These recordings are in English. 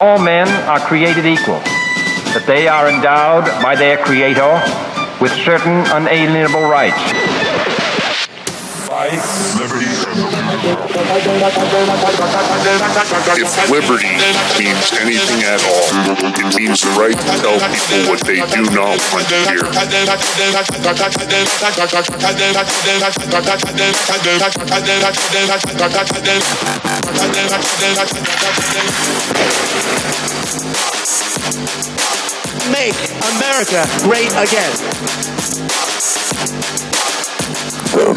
All men are created equal, that they are endowed by their Creator with certain unalienable rights. Life, liberty, if liberty means anything at all, it means the right to tell people what they do not want to hear. Make America great again. Well,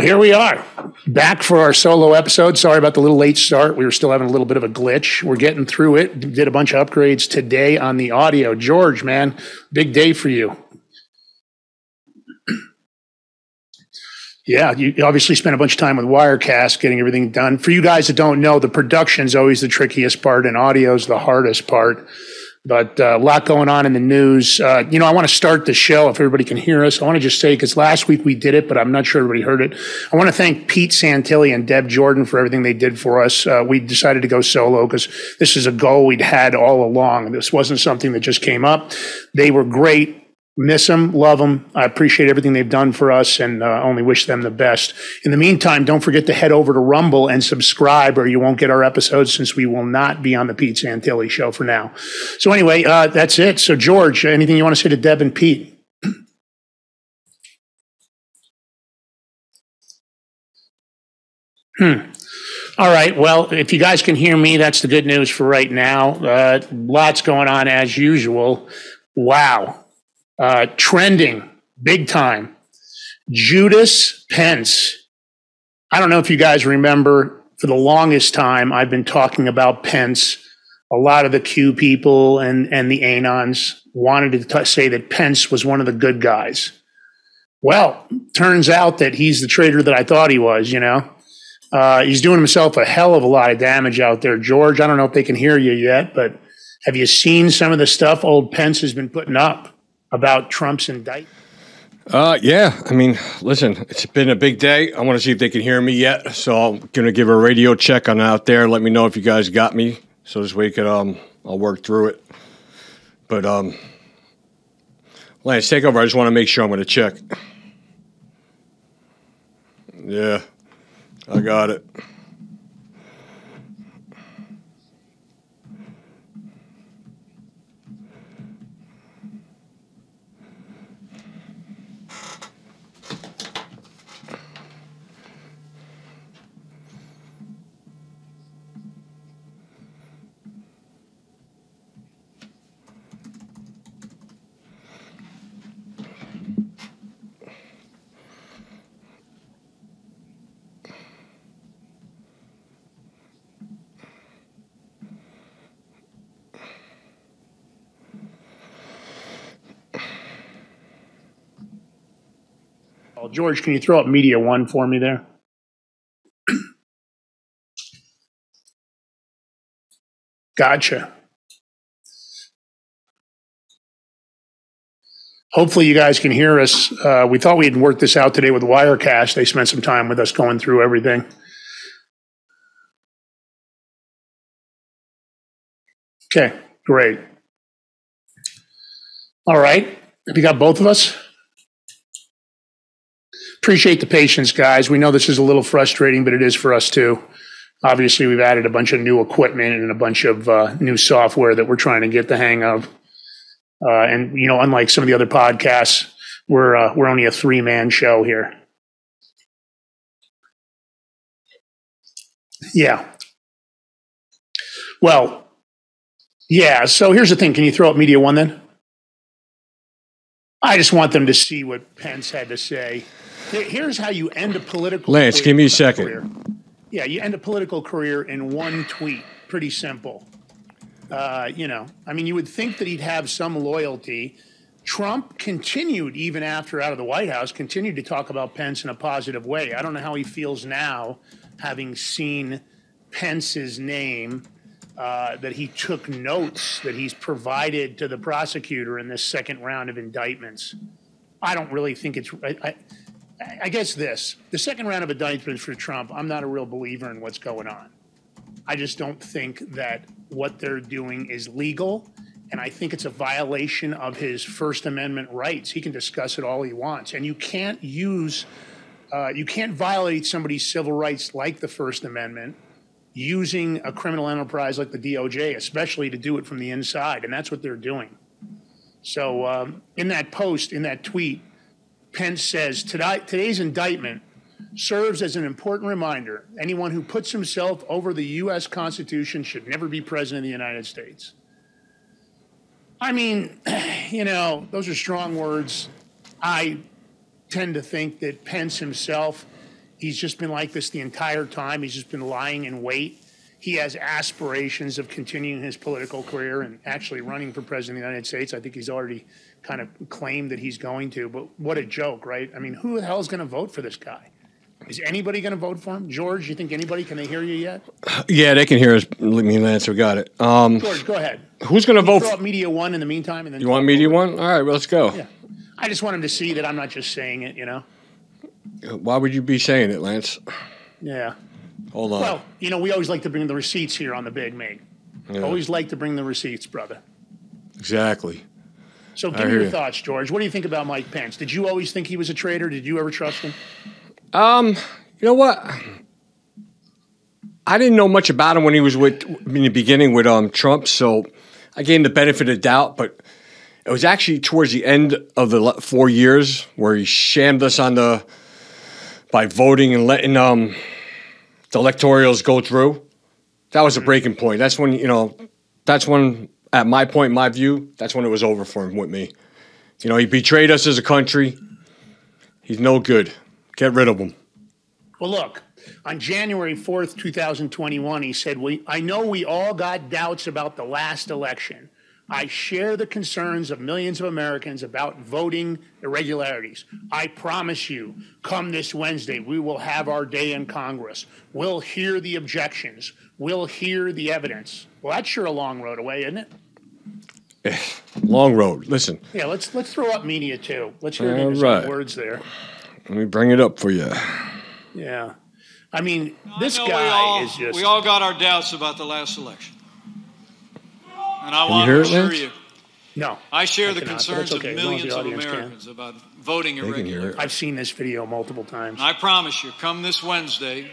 here we are, back for our solo episode. Sorry about the little late start. We were still having a little bit of a glitch. We're getting through it. Did a bunch of upgrades today on the audio. George, man, big day for you. Yeah, you obviously spent a bunch of time with Wirecast getting everything done. For you guys that don't know, the production's always the trickiest part, and audio's the hardest part. But uh, a lot going on in the news. Uh, you know, I want to start the show if everybody can hear us. I want to just say because last week we did it, but I'm not sure everybody heard it. I want to thank Pete Santilli and Deb Jordan for everything they did for us. Uh, we decided to go solo because this is a goal we'd had all along. This wasn't something that just came up. They were great. Miss them, love them. I appreciate everything they've done for us and uh, only wish them the best. In the meantime, don't forget to head over to Rumble and subscribe or you won't get our episodes since we will not be on the Pete Santilli show for now. So anyway, uh, that's it. So George, anything you want to say to Deb and Pete? Hmm. All right. Well, if you guys can hear me, that's the good news for right now. Uh, lots going on as usual. Wow. Uh, trending big time. Judas Pence. I don't know if you guys remember, for the longest time, I've been talking about Pence. A lot of the Q people and, and the Anons wanted to t- say that Pence was one of the good guys. Well, turns out that he's the traitor that I thought he was, you know. Uh, he's doing himself a hell of a lot of damage out there. George, I don't know if they can hear you yet, but have you seen some of the stuff old Pence has been putting up about Trump's indictment? Uh, yeah. I mean, listen, it's been a big day. I want to see if they can hear me yet. So I'm gonna give a radio check on out there. Let me know if you guys got me, so this way can um I'll work through it. But um, Lance, take over. I just want to make sure I'm gonna check. Yeah, I got it. George, can you throw up Media One for me there? Gotcha. Hopefully, you guys can hear us. Uh, we thought we had worked this out today with Wirecast. They spent some time with us going through everything. Okay, great. All right. Have you got both of us? Appreciate the patience, guys. We know this is a little frustrating, but it is for us too. Obviously, we've added a bunch of new equipment and a bunch of uh, new software that we're trying to get the hang of. Uh, and you know, unlike some of the other podcasts, we're uh, we're only a three man show here. Yeah. Well, yeah. So here's the thing. Can you throw up media one then? I just want them to see what Pence had to say. Here- Here's how you end a political. Career. Lance, give me a second. career. Yeah, you end a political career in one tweet. Pretty simple. Uh, you know, I mean, you would think that he'd have some loyalty. Trump continued, even after out of the White House, continued to talk about Pence in a positive way. I don't know how he feels now, having seen Pence's name, uh, that he took notes that he's provided to the prosecutor in this second round of indictments. I don't really think it's. I, I, I guess this the second round of indictments for Trump, I'm not a real believer in what's going on. I just don't think that what they're doing is legal. And I think it's a violation of his First Amendment rights. He can discuss it all he wants. And you can't use, uh, you can't violate somebody's civil rights like the First Amendment using a criminal enterprise like the DOJ, especially to do it from the inside. And that's what they're doing. So um, in that post, in that tweet, Pence says Today, today's indictment serves as an important reminder anyone who puts himself over the U.S. Constitution should never be president of the United States. I mean, you know, those are strong words. I tend to think that Pence himself, he's just been like this the entire time. He's just been lying in wait. He has aspirations of continuing his political career and actually running for president of the United States. I think he's already kind of claim that he's going to, but what a joke, right? I mean, who the hell is going to vote for this guy? Is anybody going to vote for him? George, you think anybody? Can they hear you yet? Yeah, they can hear us. Let me Lance. We got it. Um, George, go ahead. who's going to vote? Throw For, up Media One in the meantime, and then you want media one? All right, well, let's go. Yeah. I just want him to see that I'm not just saying it, you know? Why would you be saying it, Lance? Yeah. Hold on. Well, you know, we always like to bring the receipts here on the Big Mig. Yeah. Always like to bring the receipts, brother. exactly. So give I me your you. thoughts, George. What do you think about Mike Pence? Did you always think he was a traitor? Did you ever trust him? Um, you know what? I didn't know much about him when he was with in the beginning with um Trump, so I gave him the benefit of doubt. But it was actually towards the end of the four years where he shamed us on the by voting and letting um the electorals go through. That was a breaking point. That's when you know. That's when, at my point, my view, that's when it was over for him with me. You know, he betrayed us as a country. He's no good. Get rid of him. Well, look, on January 4th, 2021, he said, we, I know we all got doubts about the last election. I share the concerns of millions of Americans about voting irregularities. I promise you, come this Wednesday, we will have our day in Congress. We'll hear the objections. We'll hear the evidence. Well, that's sure a long road away, isn't it? Eh, long road. Listen, Yeah, let's let's throw up media too. Let's hear All the right. words there. let me bring it up for you. Yeah, I mean, this I guy all, is just. we all got our doubts about the last election. And I you want hear to it, assure you, no, I share the cannot, concerns okay, of as long as the millions of audience can. Americans about voting can hear it. irregularities. I've seen this video multiple times. And I promise you, come this Wednesday,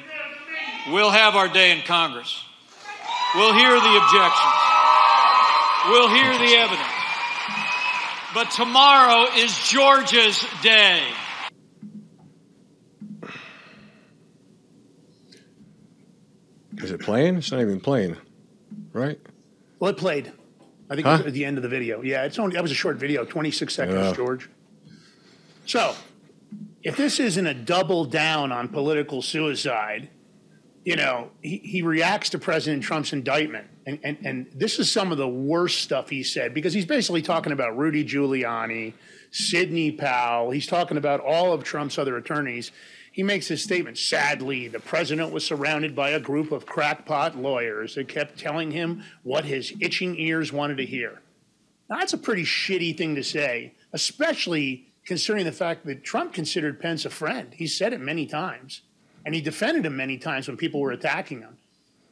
we'll have our day in Congress. We'll hear the objections. We'll hear the evidence. But tomorrow is Georgia's day. Is it playing? It's not even playing, right? Well, it played. I think Huh? it was at the end of the video. Yeah, it's only that was a short video, 26 seconds, Yeah. George. So, if this isn't a double down on political suicide, you know, he, he reacts to President Trump's indictment. And, and, and this is some of the worst stuff he said because he's basically talking about Rudy Giuliani, Sidney Powell. He's talking about all of Trump's other attorneys. He makes this statement sadly, the president was surrounded by a group of crackpot lawyers that kept telling him what his itching ears wanted to hear. Now, that's a pretty shitty thing to say, especially considering the fact that Trump considered Pence a friend. He said it many times, and he defended him many times when people were attacking him.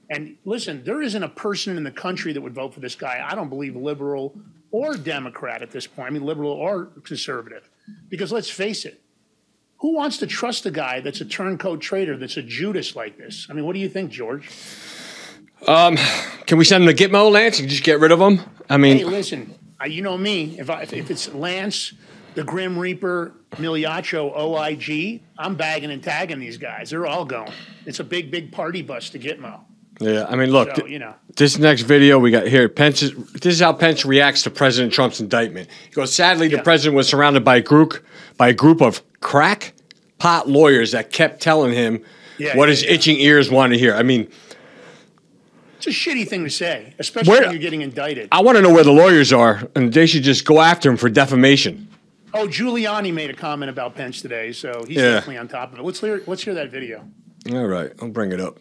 And listen, there isn't a person in the country that would vote for this guy. I don't believe liberal or Democrat at this point. I mean, liberal or conservative. Because let's face it, who wants to trust a guy that's a turncoat traitor, that's a Judas like this? I mean, what do you think, George? Can we send him to Gitmo, Lance, and just get rid of him? I mean, Hey, listen, uh, you know me. If, I, if, if it's Lance, the Grim Reaper, Migliaccio, OIG, I'm bagging and tagging these guys. They're all going. It's a big, big party bus to Gitmo. Yeah. I mean, look, So, you know. this next video we got here, Pence. Is, this is how Pence reacts to President Trump's indictment. He goes, "Sadly, the Yeah. president president was surrounded by a group by a group of crack pot lawyers that kept telling him Yeah, what yeah, his itching ears wanted to hear." I mean, It's a shitty thing to say, especially Where- when you're getting indicted. I want to know where the lawyers are, and they should just go after him for defamation. oh, Giuliani made a comment about Pence today, so he's definitely on top of it. Let's hear, let's hear that video. All right, I'll bring it up.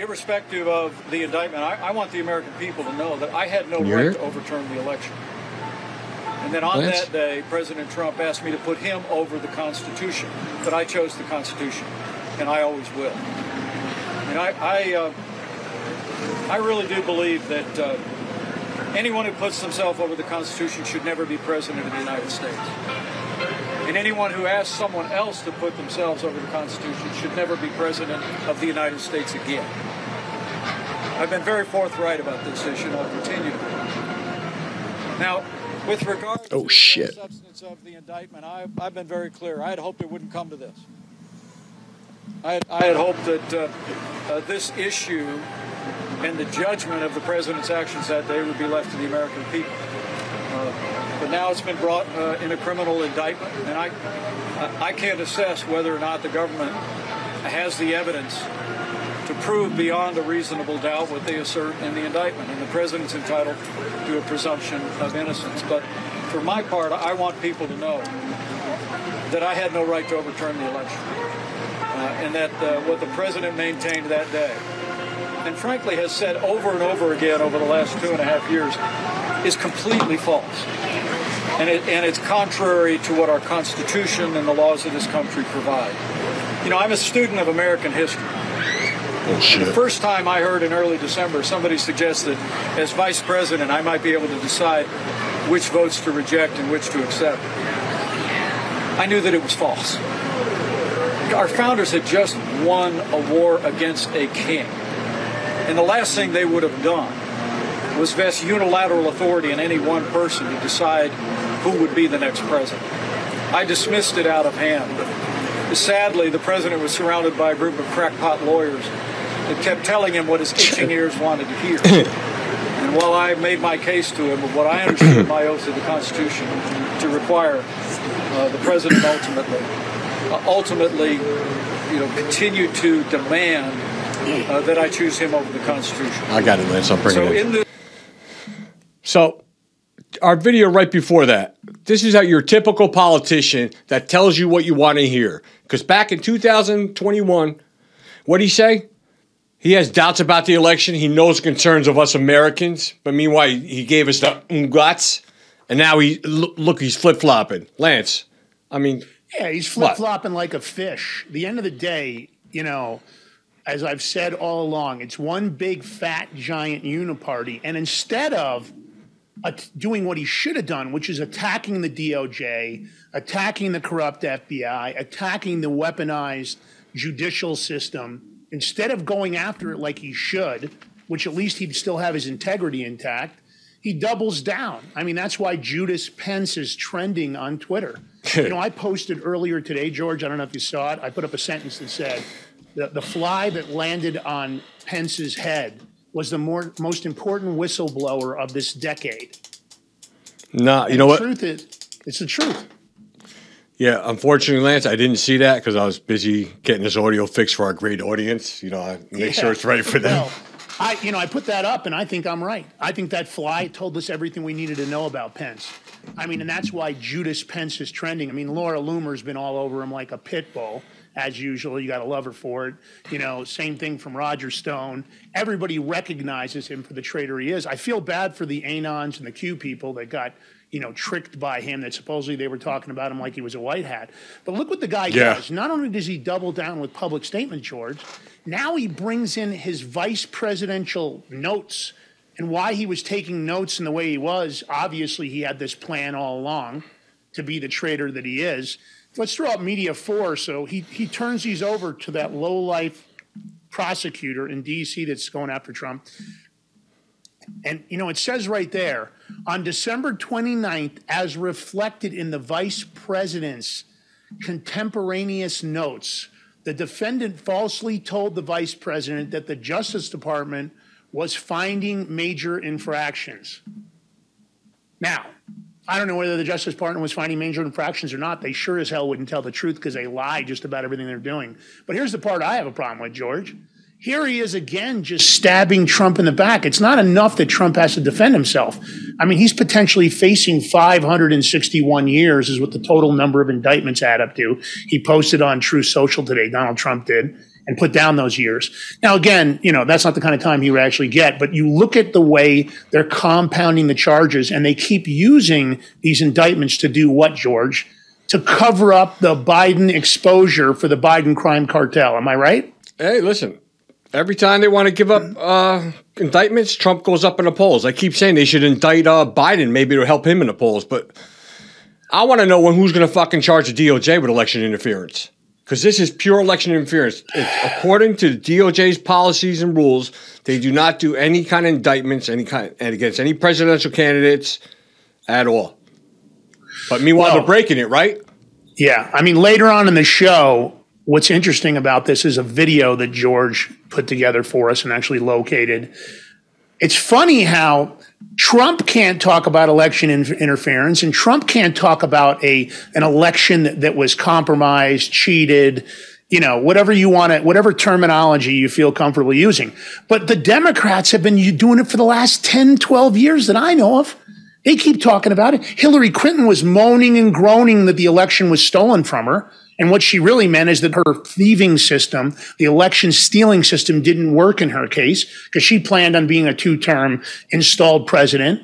Irrespective of the indictment, I, I, want the American people to know that I had no You're right to overturn the election. And then on Lance? that day, President Trump asked me to put him over the Constitution, but I chose the Constitution, and I always will. And I, I, uh, I really do believe that uh, anyone who puts themselves over the Constitution should never be president of the United States. And anyone who asks someone else to put themselves over the Constitution should never be president of the United States again. I've been very forthright about this issue, and I'll continue to be. Now, with regard oh, to shit. the substance of the indictment, I've, I've, been very clear. I had hoped it wouldn't come to this. I had, I had hoped that uh, uh, this issue and the judgment of the president's actions that day would be left to the American people. Uh, but now it's been brought uh, in a criminal indictment, and I, I can't assess whether or not the government has the evidence to prove beyond a reasonable doubt what they assert in the indictment. And the president's entitled to a presumption of innocence. But for my part, I want people to know that I had no right to overturn the election. Uh, and that uh, what the president maintained that day, and frankly has said over and over again over the last two and a half years, is completely false. And, it, and it's contrary to what our Constitution and the laws of this country provide. You know, I'm a student of American history. Oh, Bullshit. The first time I heard in early December somebody suggested as vice president I might be able to decide which votes to reject and which to accept, I knew that it was false. Our founders had just won a war against a king. And the last thing they would have done was vest unilateral authority in any one person to decide who would be the next president. I dismissed it out of hand. Sadly, the president was surrounded by a group of crackpot lawyers that kept telling him what his itching ears wanted to hear. and while I made my case to him of what I understood my oath to the Constitution to require, uh, the president ultimately, uh, ultimately, you know, continued to demand uh, that I choose him over the Constitution. I got it, Lance. Bring so it in. in the- so our video right before that, this is how your typical politician that tells you what you want to hear. Because back in 2021, what did he say? He has doubts about the election. He knows concerns of us Americans, but meanwhile, he gave us the guts, and now he look he's flip flopping. Lance, I mean, yeah, he's flip flopping like a fish. The end of the day, you know, as I've said all along, it's one big fat giant uniparty, and instead of doing what he should have done, which is attacking the DOJ, attacking the corrupt FBI, attacking the weaponized judicial system, instead of going after it like he should, which at least he'd still have his integrity intact, he doubles down. I mean, that's why Judas Pence is trending on Twitter. you know, I posted earlier today, George, I don't know if you saw it, I put up a sentence that said, the, the fly that landed on Pence's head was the more, most important whistleblower of this decade. Nah, you know what the what? Truth is, it's the truth. Yeah, unfortunately, Lance, I didn't see that because I was busy getting this audio fixed for our great audience. You know, I make yeah. sure it's right for them. Well, I, you know, I put that up, and I think I'm right. I think that fly told us everything we needed to know about Pence. I mean, and that's why Judas Pence is trending. I mean, Laura Loomer's been all over him like a pit bull as usual. You got to love her for it. You know, same thing from Roger Stone. Everybody recognizes him for the traitor he is. I feel bad for the Anons and the Q people that got, you know, tricked by him that supposedly they were talking about him like he was a white hat. But look what the guy yeah. does. Not only does he double down with public statement, George, now he brings in his vice presidential notes and why he was taking notes in the way he was. Obviously, he had this plan all along to be the traitor that he is let's throw out media four. So he, he turns these over to that low life prosecutor in D.C. that's going after Trump. And, you know, it says right there on December 29th, as reflected in the vice president's contemporaneous notes, the defendant falsely told the vice president that the Justice Department was finding major infractions. Now, I don't know whether the Justice Department was finding major infractions or not. They sure as hell wouldn't tell the truth because they lie just about everything they're doing. But here's the part I have a problem with, George. Here he is again, just stabbing Trump in the back. It's not enough that Trump has to defend himself. I mean, he's potentially facing 561 years, is what the total number of indictments add up to. He posted on Truth Social today, Donald Trump did. and put down those years. Now, again, you know, that's not the kind of time he would actually get, but you look at the way they're compounding the charges and they keep using these indictments to do what, George? To cover up the Biden exposure for the Biden crime cartel. Am I right? Hey, listen. Every time they want to give up uh, indictments, Trump goes up in the polls. I keep saying they should indict uh, Biden. Maybe it'll help him in the polls. But I want to know when who's going to fucking charge the DOJ with election interference because this is pure election interference. It's, according to the DOJ's policies and rules, they do not do any kind of indictments, any kind and against any presidential candidates at all. But meanwhile, Well- they're breaking it, right? Yeah. I mean, later on in the show, what's interesting about this is a video that George put together for us and actually located. It's funny how Trump can't talk about election in- interference and Trump can't talk about a an election that, that was compromised, cheated, you know, whatever you want to, whatever terminology you feel comfortable using. But the Democrats have been doing it for the last 10, 12 years that I know of. They keep talking about it. Hillary Clinton was moaning and groaning that the election was stolen from her. And what she really meant is that her thieving system, the election stealing system, didn't work in her case because she planned on being a two term installed president.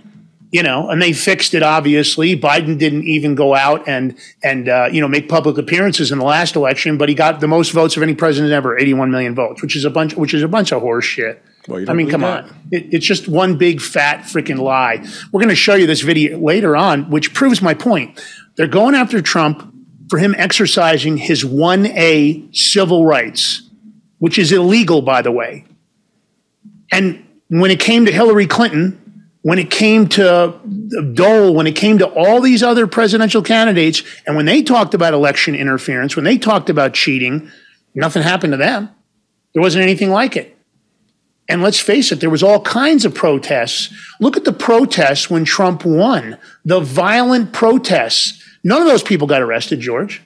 You know, and they fixed it. Obviously, Biden didn't even go out and and uh, you know make public appearances in the last election, but he got the most votes of any president ever, 81 million votes, which is a bunch, which is a bunch of horse shit. Well, I mean, come that? on. It, it's just one big fat freaking lie. We're going to show you this video later on, which proves my point. They're going after Trump for him exercising his 1A civil rights, which is illegal, by the way. And when it came to Hillary Clinton, when it came to Dole, when it came to all these other presidential candidates, and when they talked about election interference, when they talked about cheating, nothing happened to them. There wasn't anything like it. And let's face it, there was all kinds of protests. Look at the protests when Trump won. The violent protests. None of those people got arrested, George.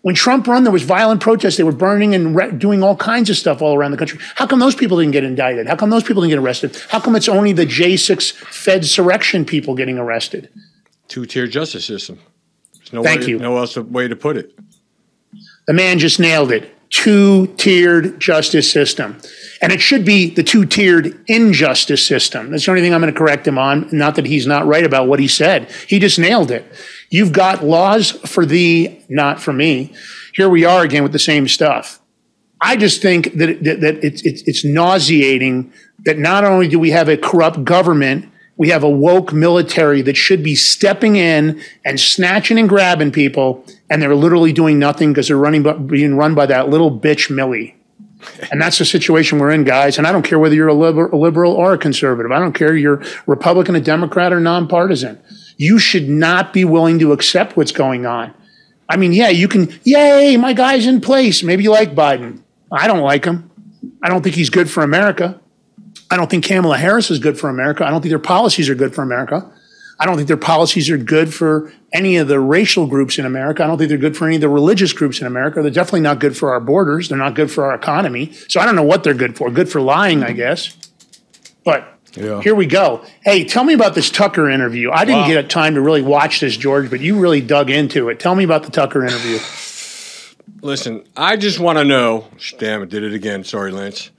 When Trump run, there was violent protests. They were burning and re- doing all kinds of stuff all around the country. How come those people didn't get indicted? How come those people didn't get arrested? How come it's only the J6 Fed surrection people getting arrested? Two tier justice system. There's no Thank way, you. No else way to put it. The man just nailed it. Two tiered justice system. And it should be the two tiered injustice system. That's the only thing I'm going to correct him on. Not that he's not right about what he said. He just nailed it. You've got laws for thee, not for me. Here we are again with the same stuff. I just think that, that, that it's, it's, it's nauseating that not only do we have a corrupt government, we have a woke military that should be stepping in and snatching and grabbing people, and they're literally doing nothing because they're running, being run by that little bitch Milley. And that's the situation we're in, guys. And I don't care whether you're a liberal or a conservative. I don't care you're Republican, a Democrat, or nonpartisan. You should not be willing to accept what's going on. I mean, yeah, you can, yay, my guy's in place. Maybe you like Biden. I don't like him. I don't think he's good for America. I don't think Kamala Harris is good for America. I don't think their policies are good for America. I don't think their policies are good for any of the racial groups in America. I don't think they're good for any of the religious groups in America. They're definitely not good for our borders. They're not good for our economy. So I don't know what they're good for. Good for lying, I guess. But Yeah. here we go. Hey, tell me about this Tucker interview. I didn't Wow. get time to really watch this, George, but you really dug into it. Tell me about the Tucker interview. Listen, I just want to know. Damn, I did it again. Sorry, Lance.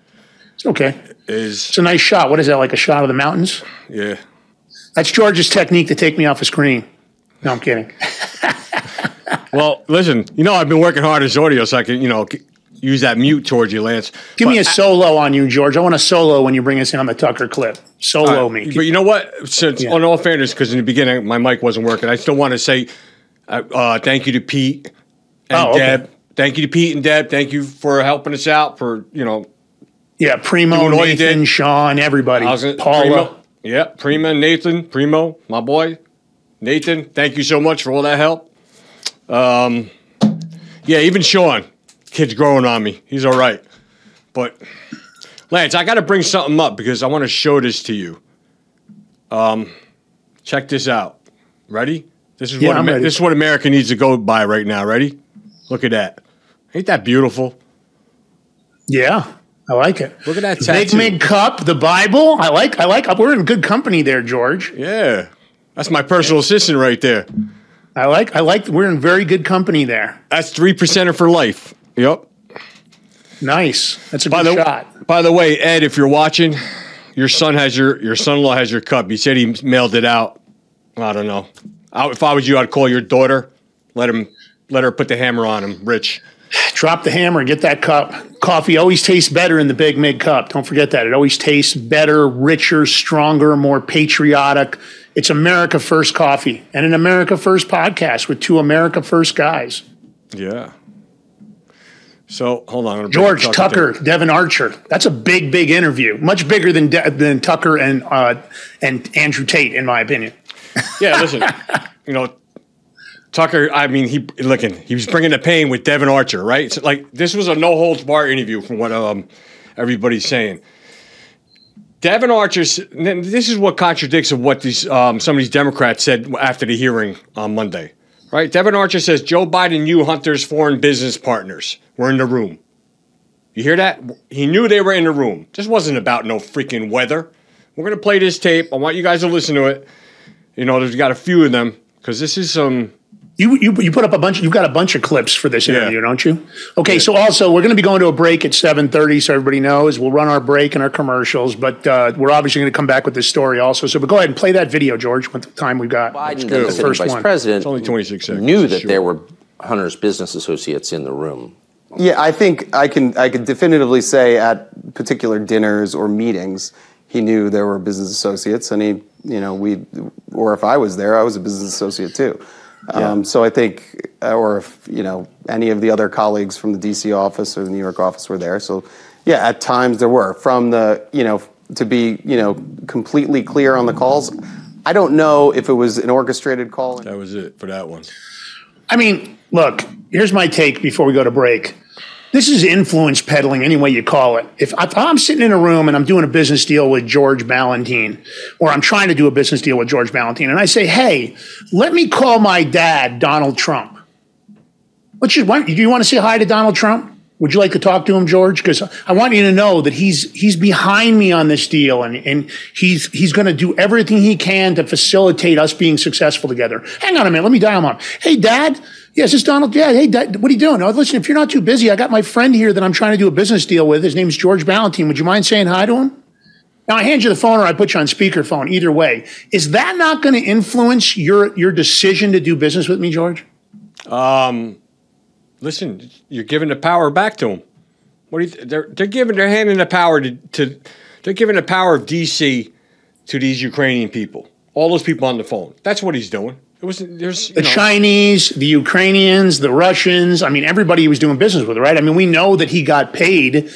It's okay. Is It's a nice shot. What is that, like a shot of the mountains? yeah. That's George's technique to take me off a screen. No, I'm kidding. Well, listen. You know, I've been working hard as audio, so I can, you know, use that mute towards you, Lance. Give me a solo on you, George. I want a solo when you bring us in on the Tucker clip. Solo Uh, me. But you know what? Since, Yeah. on all fairness, because in the beginning my mic wasn't working, I still want to say uh, uh, thank you to Pete and Oh, okay. Deb. Thank you to Pete and Deb. Thank you for helping us out. For you know, yeah, Primo, Nathan. Sean, everybody. I gonna- Paula. Primo, yeah, Prima, Nathan, Primo, my boy, Nathan. Thank you so much for all that help. Um, yeah, even Sean, kid's growing on me. He's all right, but Lance, I got to bring something up because I want to show this to you. Um, check this out. Ready? This is Yeah, what I'm ready. this is what America needs to go by right now. Ready? Look at that. Ain't that beautiful? Yeah, I like it. Look at that Big tattoo. Mig Cup, the Bible. I like. I like. We're in good company there, George. Yeah, that's my personal assistant right there. I like. I like. We're in very good company there. That's three percenter for life. Yep. Nice. That's a By good the shot. by the way, Ed, if you're watching, your son has your your son-in-law has your cup. He said he mailed it out. I don't know. I, if I was you, I'd call your daughter. Let him let her put the hammer on him. Rich. Drop the hammer, get that cup. Coffee always tastes better in the Big Mig cup. Don't forget that. It always tastes better, richer, stronger, more patriotic. It's America First coffee and an America First podcast with two America First guys. Yeah. So hold on. I'm gonna bring George up Tucker, Devon Archer. That's a big, big interview. Much bigger than De- than Tucker and uh, and Andrew Tate, in my opinion. Yeah, listen. you know, Tucker. I mean, he looking. He was bringing the pain with Devon Archer, right? So, like this was a no holds bar interview from what um everybody's saying. Devon Archer's. This is what contradicts of what these um, some of these Democrats said after the hearing on Monday, right? Devon Archer says Joe Biden knew Hunter's foreign business partners were in the room. You hear that? He knew they were in the room. This wasn't about no freaking weather. We're gonna play this tape. I want you guys to listen to it. You know, there's got a few of them because this is some. You, you you put up a bunch. You've got a bunch of clips for this Yeah. interview, don't you? Okay. So also, we're going to be going to a break at seven thirty, so everybody knows. We'll run our break and our commercials, but uh, we're obviously going to come back with this story also. So, but go ahead and play that video, George. With the time we've got. Biden, go. the First vice one. president, It's only 26 seconds. knew that Sure. there were Hunter's business associates in the room. Yeah, I think I can I can definitively say at particular dinners or meetings, he knew there were business associates, and he, you know, we, or if I was there, I was a business associate too. Um, so I think, uh, or if you know any of the other colleagues from the D.C. office or the New York office were there. So, yeah, at times there were from the you know to be you know completely clear on the calls. I don't know if it was an orchestrated call. That was it for that one. I mean, look. Here's my take before we go to break. This is influence peddling, any way you call it. If, if I'm sitting in a room and I'm doing a business deal with George Balloutine, or I'm trying to do a business deal with George Balloutine, and I say, "Hey, let me call my dad, Donald Trump." What you, do you want to say hi to Donald Trump? Would you like to talk to him, George? Because I want you to know that he's he's behind me on this deal, and and he's he's going to do everything he can to facilitate us being successful together. Hang on a minute, let me dial him up. Hey, Dad. Yes, it's Donald. Yeah, hey, what are you doing? Oh, listen, if you're not too busy, I got my friend here that I'm trying to do a business deal with. His name's George Balloutine. Would you mind saying hi to him? Now I hand you the phone, or I put you on speakerphone. Either way, is that not going to influence your your decision to do business with me, George? Um, Listen, you're giving the power back to them. What do you? Th- they're they're giving they're handing the power to, to they're giving the power of DC to these Ukrainian people. All those people on the phone. That's what he's doing. It was there's you the know, Chinese, the Ukrainians, the Russians. I mean, everybody he was doing business with, right? I mean, we know that he got paid,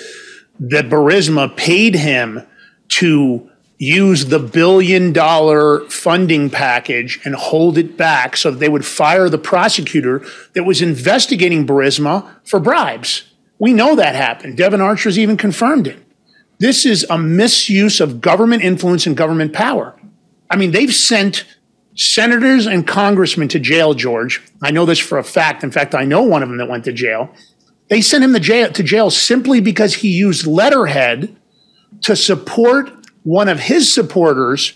that Burisma paid him to use the billion dollar funding package and hold it back so that they would fire the prosecutor that was investigating Burisma for bribes. We know that happened. Devon Archer's even confirmed it. This is a misuse of government influence and government power. I mean, they've sent senators and congressmen to jail, George. I know this for a fact. In fact, I know one of them that went to jail. They sent him to jail, to jail simply because he used letterhead to support one of his supporters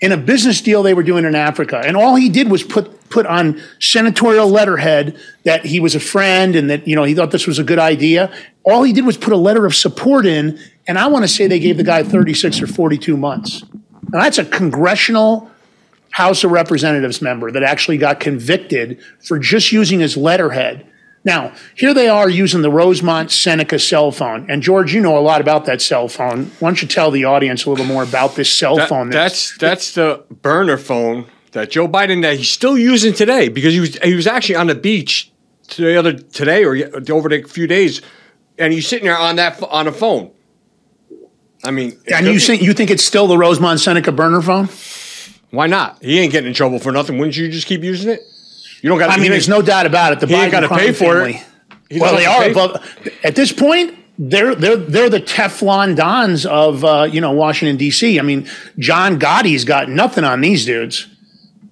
in a business deal they were doing in Africa. And all he did was put put on senatorial letterhead that he was a friend and that you know he thought this was a good idea. All he did was put a letter of support in, and I want to say they gave the guy 36 or 42 months. Now that's a congressional House of Representatives member that actually got convicted for just using his letterhead. Now, here they are using the Rosemont Seneca cell phone. And George, you know a lot about that cell phone. Why don't you tell the audience a little more about this cell that- phone? that's that's the burner phone that Joe Biden that he's still using today because he was he was actually on the beach the other today or over the few days, and he's sitting there on that on a phone. I mean, and you think you think it's still the Rosemont Seneca burner phone? Why not? He ain't getting in trouble for nothing. Wouldn't you just keep using it? You don't got. I mean, there's no doubt about it. The He ain't gotta pay for it. family- He Well, they are to pay for above. At this point, they're they're they're the Teflon dons of uh, you know Washington D.C. I mean, John Gotti's got nothing on these dudes.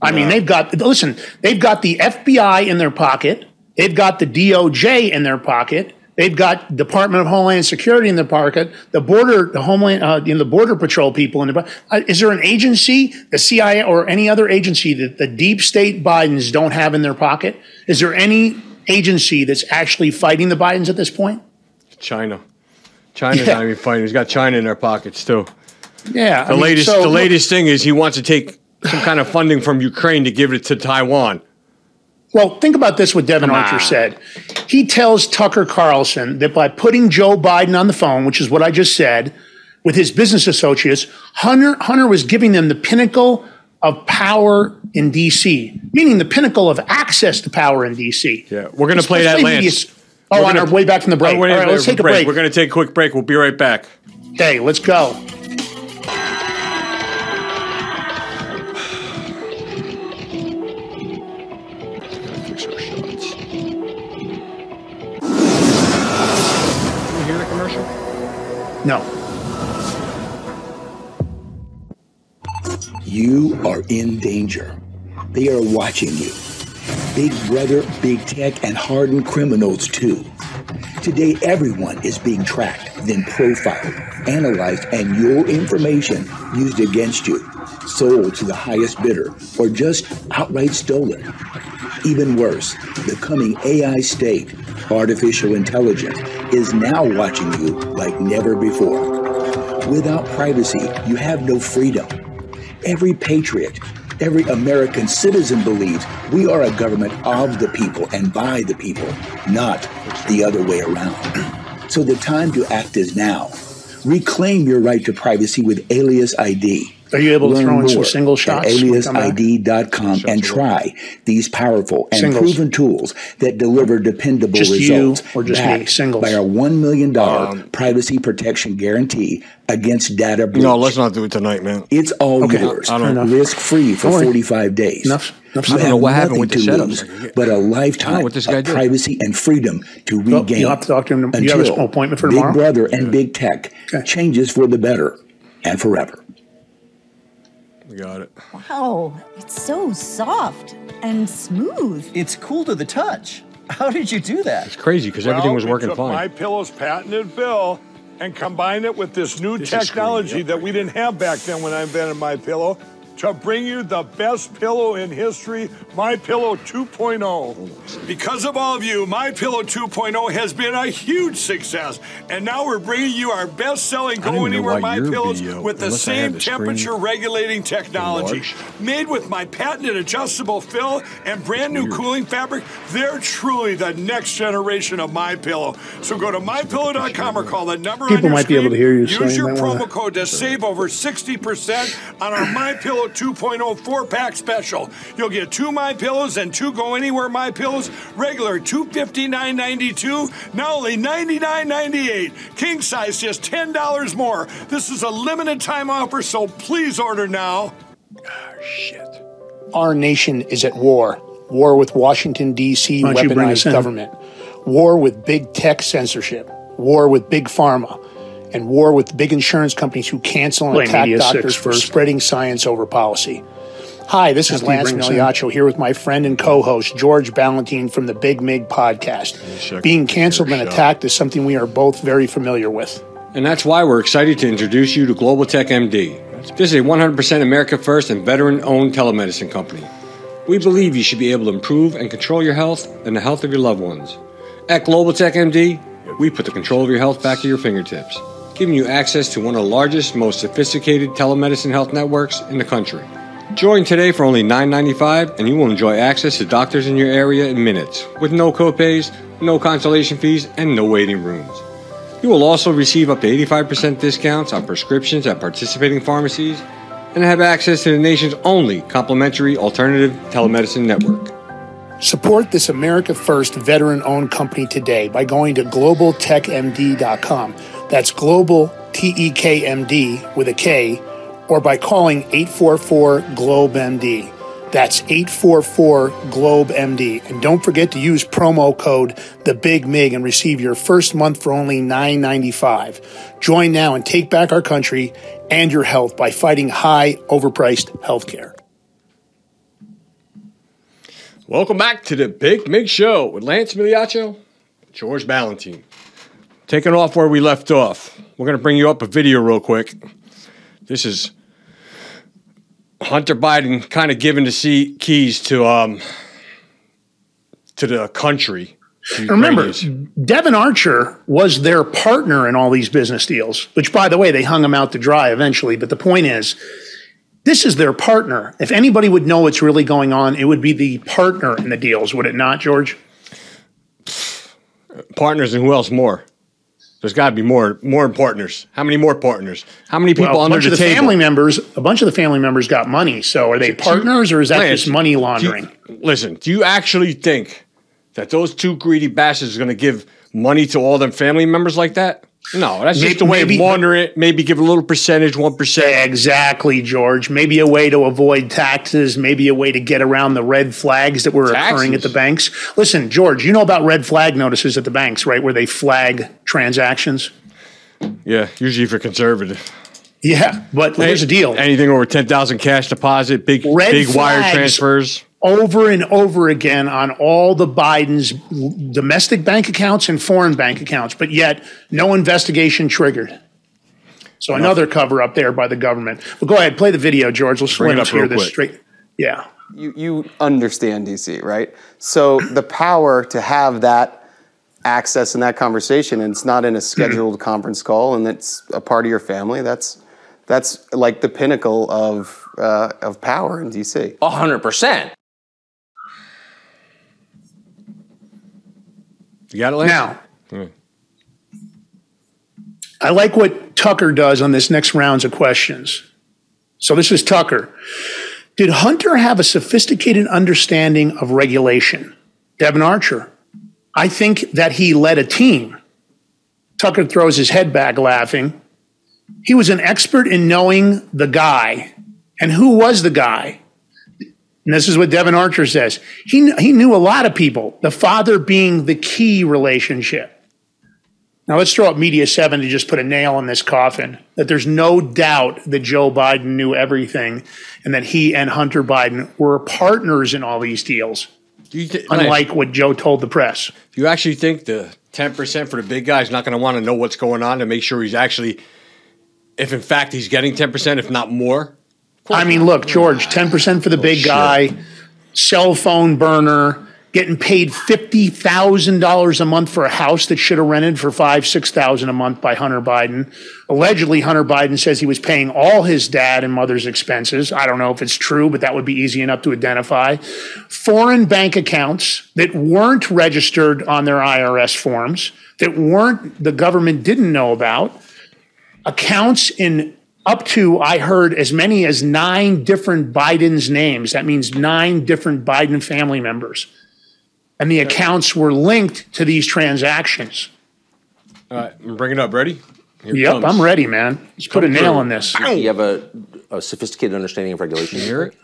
I mean, they've got listen. They've got the FBI in their pocket. They've got the DOJ in their pocket. They've got Department of Homeland Security in their pocket. The border, the Homeland, uh, in the Border Patrol people in the. Uh, is there an agency, the CIA or any other agency that the deep state Bidens don't have in their pocket? Is there any agency that's actually fighting the Bidens at this point? China. China's Yeah. not even fighting. He's got China in their pockets too. Yeah. I The mean, latest, so the look- latest thing is he wants to take some kind of funding from Ukraine to give it to Taiwan. Well, think about this what Devon Archer said. He tells Tucker Carlson that by putting Joe Biden on the phone, which is what I just said, with his business associates, Hunter, Hunter was giving them the pinnacle of power in DC, meaning the pinnacle of access to power in DC. Yeah, we're gonna play that, Lance. Oh, We're on gonna- our way back from the break. Oh, All right, let's take a break. break. We're going to take a quick break. We'll be right back. Okay, let's go. No. You are in danger. They are watching you. Big brother, big tech, and hardened criminals too. Today, everyone is being tracked, then profiled, analyzed, and your information used against you, sold to the highest bidder, or just outright stolen. Even worse, the coming AI state, artificial intelligence, is now watching you like never before. Without privacy, you have no freedom. Every patriot, every American citizen believes we are a government of the people and by the people, not the other way around. So the time to act is now. Reclaim your right to privacy with Alias ID. Are you able to Learn throw in some more single at shots when we aliasid.com and try these powerful and Singles. proven tools that deliver dependable Just you results or just me? backed Singles. by our $1 million Um, privacy protection guarantee against data breach. No, let's not do it tonight, man. It's all Okay, yours, I don't- risk free for Don't 45 days. Enough- enough You. I don't have know what happened nothing with the to setups. lose, but a lifetime this guy of did. privacy and freedom to Well, regain. you'll have to talk to him. You have an appointment for tomorrow. Big tomorrow? Brother and Big Tech Okay. changes for the better and forever. We got it. Wow, it's so soft and smooth. It's cool to the touch. How did you do that? It's crazy because everything was we working took fine. My Pillow's patented bill and combined it with this new This technology screwing that we didn't have back then when I invented My Pillow to bring you the best pillow in history, My Pillow 2.0. Because of all of you, My Pillow 2.0 has been a huge success, and now we're bringing you our best-selling I don't Go Anywhere My Pillows video, with the unless I have same the temperature regulating technology. enlarged. Made with my patented adjustable fill and brand new cooling fabric, they're truly the next generation of My Pillow. So go to mypillow.com or call the number People on your might be able to hear you, Use your might wanna- promo code to save over 60% on our My Pillow 2.0 four-pack special. You'll get two My Pillows and two Go Anywhere My Pillows, regular $259.92, now only $99.98. King size just $10 more. This is a limited time offer, so please order now. Ah, Our nation is at war. War with Washington, D.C., Why don't you bring us weaponized government. War with big tech censorship. War with big pharma. And war with big insurance companies who cancel and Blame attack Media doctors for spreading science over policy. Hi, this is Lance bring us in. Migliaccio here with my friend and co-host George Balloutine from the Big Mig podcast. Being canceled and attacked is something we are both very familiar with. And that's why we're excited to introduce you to Global Tek MD. This is a 100% America First and veteran owned telemedicine company. We believe you should be able to improve and control your health and the health of your loved ones. At Global Tek MD, we put the control of your health back to your fingertips, giving you access to one of the largest, most sophisticated telemedicine health networks in the country. Join today for only $9.95 and you will enjoy access to doctors in your area in minutes with no copays, no consultation fees, and no waiting rooms. You will also receive up to 85% discounts on prescriptions at participating pharmacies and have access to the nation's only complimentary alternative telemedicine network. Support this America First veteran owned company today by going to globaltekmd.com. That's global T E K M D with a K, or by calling 844 Globe MD. That's 844 Globe MD. And don't forget to use promo code the Big Mig and receive your first month for only $9.95. Join now and take back our country and your health by fighting high, overpriced healthcare. Welcome back to the Big Mig Show with Lance Migliaccio, George Balloutine. Taking off where we left off, we're going to bring you up a video real quick. This is Hunter Biden kind of giving the sea keys to um to the country remember, Devon Archer was their partner in all these business deals, which, by the way, they hung him out to dry eventually. But the point is, this is their partner. If anybody would know what's really going on, it would be the partner in the deals, would it not, George? Partners and who else more? There's got to be more more partners. How many more partners? How many people Well, under the, the table? family members, a bunch of the family members got money. So are they partners or is that Lance, just money do you- laundering? listen, do you actually think that those two greedy bastards are going to give money to all them family members like that? No, that's just Maybe- a way maybe- of laundering it. Maybe give a little percentage, one percent. Exactly, George. Maybe a way to avoid taxes, maybe a way to get around the red flags that were occurring at the banks. Listen, George, you know about red flag notices at the banks, right? Where they flag transactions. Yeah, usually for conservative. Yeah, but here's the deal. Anything over ten thousand cash deposit, big Red big wire transfers. Over and over again on all the Biden's domestic bank accounts and foreign bank accounts, but yet no investigation triggered. So another cover up there by the government. Well, go ahead, play the video, George. Let's Bring let it us up hear this quick. straight. Yeah. You, you understand DC, right? So the power to have that access and that conversation, and it's not in a scheduled conference call, and it's a part of your family. That's that's like the pinnacle of uh, of power in DC. A hundred percent. You got it, Lance? Now, Hmm. I like what Tucker does on this next rounds of questions. So this is Tucker. Did Hunter have a sophisticated understanding of regulation? Devon Archer. I think that he led a team. Tucker throws his head back laughing. He was an expert in knowing the guy. And who was the guy? And this is what Devon Archer says. He, he knew a lot of people, the father being the key relationship. Now let's throw up Media 7 to just put a nail in this coffin that there's no doubt that Joe Biden knew everything and that he and Hunter Biden were partners in all these deals, Do you thi- unlike what Joe told the press. Do you actually think the ten percent for the big guy is not going to want to know what's going on to make sure he's actually, if in fact he's getting ten percent, if not more? I mean, look, George, 10% for the big oh, guy, cell phone burner, getting paid $50,000 a month for a house that should have rented for five, 6000 a month by Hunter Biden. Allegedly, Hunter Biden says he was paying all his dad and mother's expenses. I don't know if it's true, but that would be easy enough to identify. Foreign bank accounts that weren't registered on their IRS forms, that weren't, the government didn't know about accounts in up to, I heard, as many as nine different Biden's names. That means nine different Biden family members. And the accounts were linked to these transactions. All right, I'm bringing it up. Ready? Here yep, comes. I'm ready, man. Let's put a Come nail through. on this. You have a, a sophisticated understanding of regulation. hear it?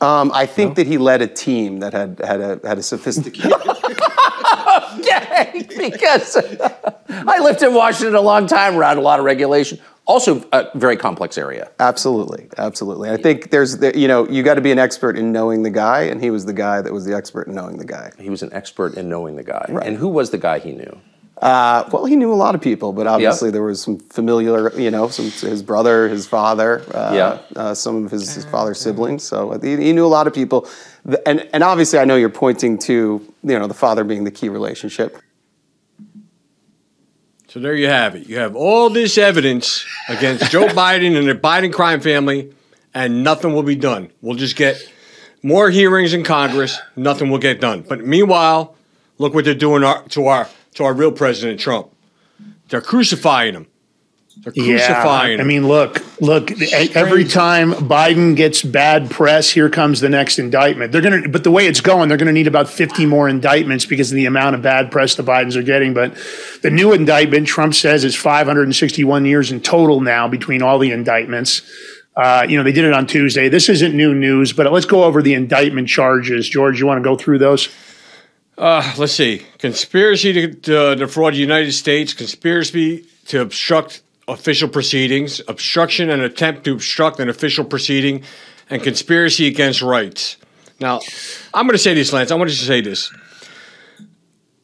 Um, I think that he led a team that had had a had a sophisticated. okay, because I lived in Washington a long time around a lot of regulation. Also, a very complex area. Absolutely, absolutely. I think there's, the, you know, you got to be an expert in knowing the guy, and he was the guy that was the expert in knowing the guy. He was an expert in knowing the guy. And who was the guy he knew? Uh, well, he knew a lot of people, but obviously there was some familiar, you know, some his brother, his father, uh, Yeah. uh, some of his, his father's siblings. So uh, he, he knew a lot of people, and and obviously I know you're pointing to, you know, the father being the key relationship. So there you have it. You have all this evidence against Joe Biden and the Biden crime family, and nothing will be done. We'll just get more hearings in Congress. Nothing will get done. But meanwhile, look what they're doing our, to our to our real president Trump. They're crucifying him. They're crucifying I mean, look, look. e- Every time Biden gets bad press, here comes the next indictment. They're gonna, but the way it's going, they're gonna need about fifty more indictments because of the amount of bad press the Bidens are getting. But the new indictment, Trump says, is five hundred and sixty-one years in total now between all the indictments. Uh, you know, they did it on Tuesday. This isn't new news, but let's go over the indictment charges. George, you want to go through those? Uh, let's see. Conspiracy to, to defraud the United States, conspiracy to obstruct official proceedings, obstruction and attempt to obstruct an official proceeding, and conspiracy against rights. Now, I'm going to say this, Lance. I want to say this.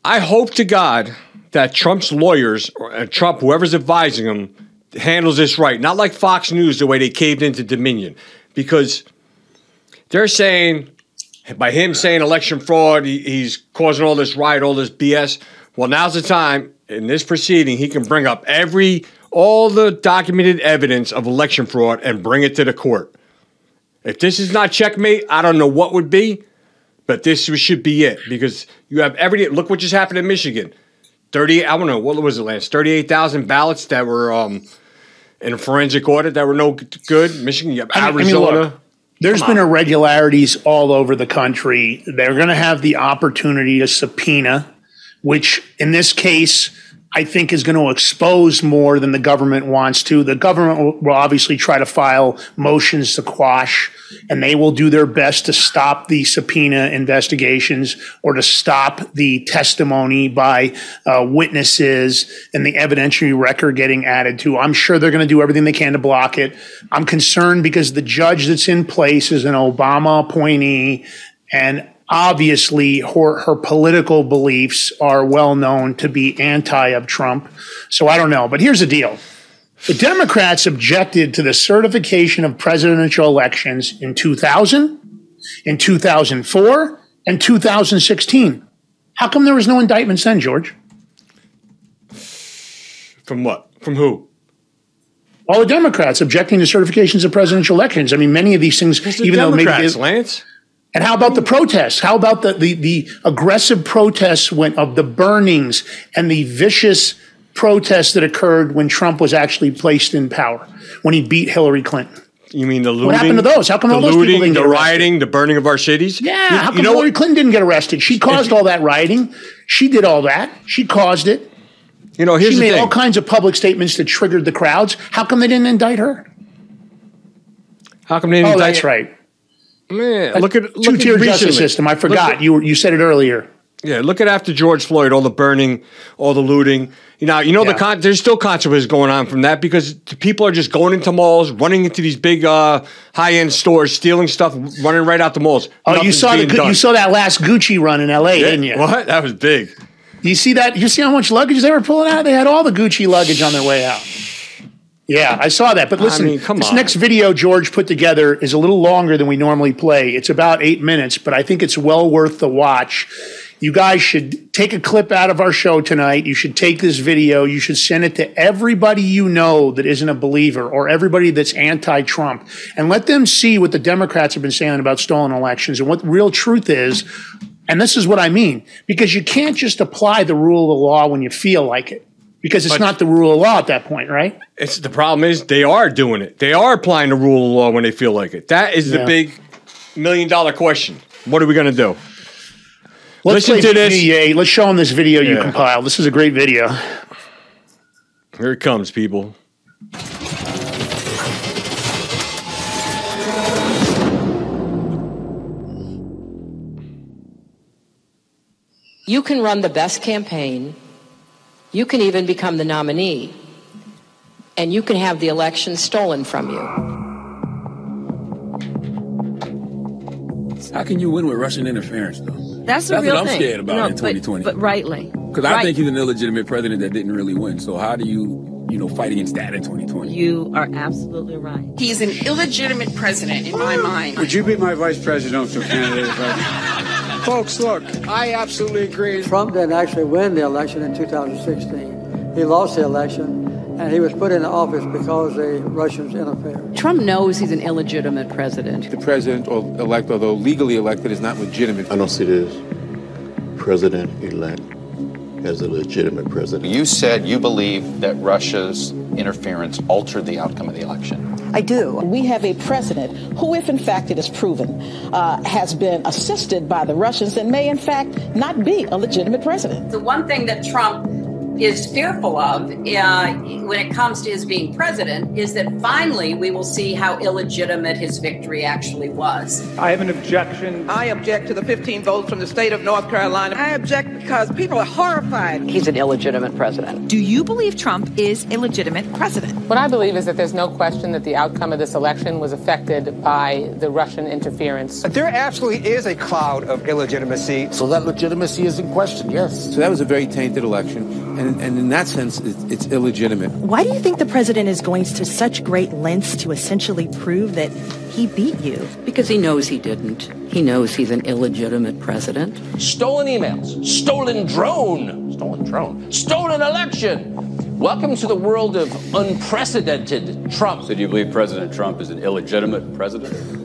I hope to God that Trump's lawyers or uh, Trump, whoever's advising him, handles this right. Not like Fox News, the way they caved into Dominion, because they're saying by him saying election fraud, he, he's causing all this riot, all this BS. Well, now's the time in this proceeding he can bring up every all the documented evidence of election fraud and bring it to the court. If this is not checkmate, I don't know what would be, but this should be it because you have every look what just happened in Michigan. 38 I don't know what was it last 38,000 ballots that were um in a forensic audit that were no good. Michigan, you have I mean- I mean, look, There's Come been on. irregularities all over the country. They're going to have the opportunity to subpoena, which in this case, I think is going to expose more than the government wants to. The government will, obviously try to file motions to quash, and they will do their best to stop the subpoena investigations or to stop the testimony by uh, witnesses and the evidentiary record getting added to. I'm sure they're going to do everything they can to block it. I'm concerned because the judge that's in place is an Obama appointee, and obviously her, her political beliefs are well known to be anti of Trump. So I don't know. But here's the deal. The Democrats objected to the certification of presidential elections in 2000, in 2004, and 2016. How come there was no indictments then, George? From what? From who? All the Democrats objecting to certifications of presidential elections. I mean, many of these things, the even though maybe Democrats, they- Lance. And how about the protests? How about the, the, the aggressive protests when, of the burnings and the vicious protests that occurred when Trump was actually placed in power, when he beat Hillary Clinton? You mean the looting? What happened to those? How come the all those people looting, didn't the get arrested? rioting, the burning of our cities? Yeah, You- how you come know Hillary what? Clinton didn't get arrested? She caused all that rioting. She did all that. She caused it. You know, here's she made all kinds of public statements that triggered the crowds. How come they didn't indict her? How come they didn't Oh, indict- that's right. Man, look at look two-tier justice system. I forgot. at- you were, you said it earlier. Yeah, look at after George Floyd, all the burning, all the looting. You know, you know the Yeah. con- there's still consequences going on from that because the people are just going into malls, running into these big uh, high end stores, stealing stuff, running right out the malls. Oh, you saw the done. you saw that last Gucci run in L.A., Yeah, didn't you? What? That was big. You see that? You see how much luggage they were pulling out? They had all the Gucci luggage on their way out. Yeah, I saw that. But I listen, mean, come this on. next video George put together is a little longer than we normally play. It's about eight minutes, but I think it's well worth the watch. You guys should take a clip out of our show tonight. You should take this video. You should send it to everybody you know that isn't a believer or everybody that's anti Trump and let them see what the Democrats have been saying about stolen elections and what the real truth is. And this is what I mean because you can't just apply the rule of the law when you feel like it because it's But- not the rule of law at that point, right? It's the problem is they are doing it. They are applying the rule of law when they feel like it. That is the Yeah. big million dollar question. What are we going to do? Let's Listen play to this. VA. Let's show them this video you compiled. This is a great video. Here it comes, people. You can run the best campaign. You can even become the nominee. And you can have the election stolen from you. How can you win with Russian interference, though? That's the That's real what I'm thing. scared about No, in 2020. But, rightly. Because I think he's an illegitimate president that didn't really win. So how do you, you know, fight against that in 2020? You are absolutely right. He's an illegitimate president in my mind. Would you be my vice presidential candidate? if I- Folks, look, I absolutely agree. Trump didn't actually win the election in 2016. He lost the election, and he was put into office because the Russians interfered. Trump knows he's an illegitimate president. The president elect, although legally elected, is not legitimate. I don't see this president elect as a legitimate president. You said you believe that Russia's interference altered the outcome of the election. I do. We have a president who, if in fact it is proven, uh, has been assisted by the Russians and may in fact not be a legitimate president. The one thing that Trump is fearful of uh, when it comes to his being president is that finally we will see how illegitimate his victory actually was. I have an objection. I object to the 15 votes from the state of North Carolina. I object because people are horrified. He's an illegitimate president. Do you believe Trump is a legitimate president? What I believe is that there's no question that the outcome of this election was affected by the Russian interference. There absolutely is a cloud of illegitimacy. So that legitimacy is in question, yes. So that was a very tainted election. And, and in that sense, it, it's illegitimate. Why do you think the president is going to such great lengths to essentially prove that he beat you? Because he knows he didn't. He knows he's an illegitimate president. Stolen emails, stolen drone, stolen drone, stolen election. Welcome to the world of unprecedented Trump. So, do you believe President Trump is an illegitimate president?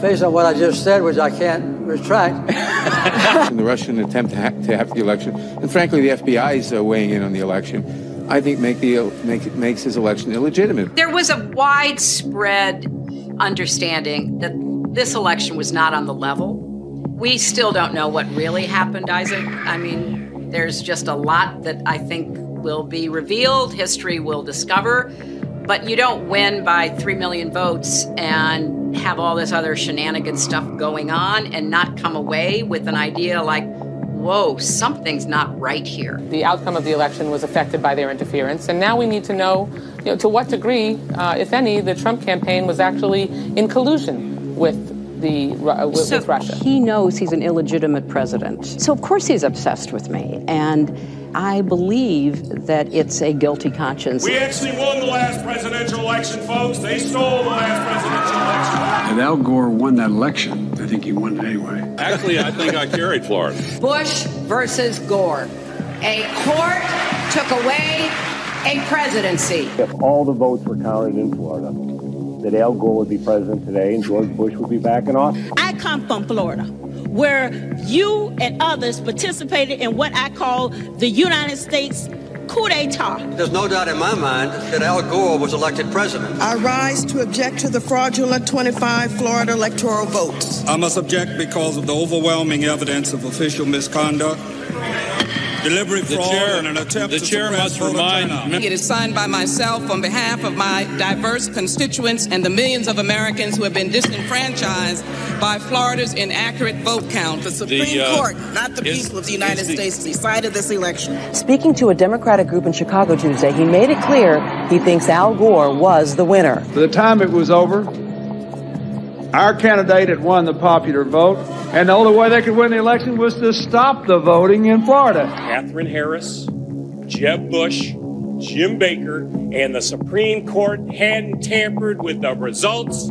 Based on what I just said, which I can't retract. in the Russian attempt to, ha- to have the election, and frankly, the FBI is uh, weighing in on the election. I think make the make makes his election illegitimate. There was a widespread understanding that this election was not on the level. We still don't know what really happened, Isaac. I mean, there's just a lot that I think will be revealed, history will discover. But you don't win by 3 million votes and have all this other shenanigan stuff going on and not come away with an idea like, whoa, something's not right here. The outcome of the election was affected by their interference, and now we need to know, you know to what degree, uh, if any, the Trump campaign was actually in collusion with the uh, with, so with Russia. He knows he's an illegitimate president, so of course he's obsessed with me, and I believe that it's a guilty conscience. We actually won the last presidential election, folks. They stole the last presidential election. And Al Gore won that election. I think he won it anyway. Actually, I think I carried Florida. Bush versus Gore. A court took away a presidency. If all the votes were counted in Florida, that Al Gore would be president today and George Bush would be back in office. I come from Florida, where you and others participated in what I call the United States coup d'etat. There's no doubt in my mind that Al Gore was elected president. I rise to object to the fraudulent 25 Florida electoral votes. I must object because of the overwhelming evidence of official misconduct deliberate the fraud chair, and an attempt the to chair suppress must remind voter It is signed by myself on behalf of my diverse constituents and the millions of Americans who have been disenfranchised by Florida's inaccurate vote count. The Supreme The, uh, Court, not the is- people of the United the- States, decided this election. Speaking to a Democratic group in Chicago Tuesday, he made it clear he thinks Al Gore was the winner. By the time it was over, our candidate had won the popular vote, and the only way they could win the election was to stop the voting in Florida. Katherine Harris, Jeb Bush, Jim Baker, and the Supreme Court hadn't tampered with the results.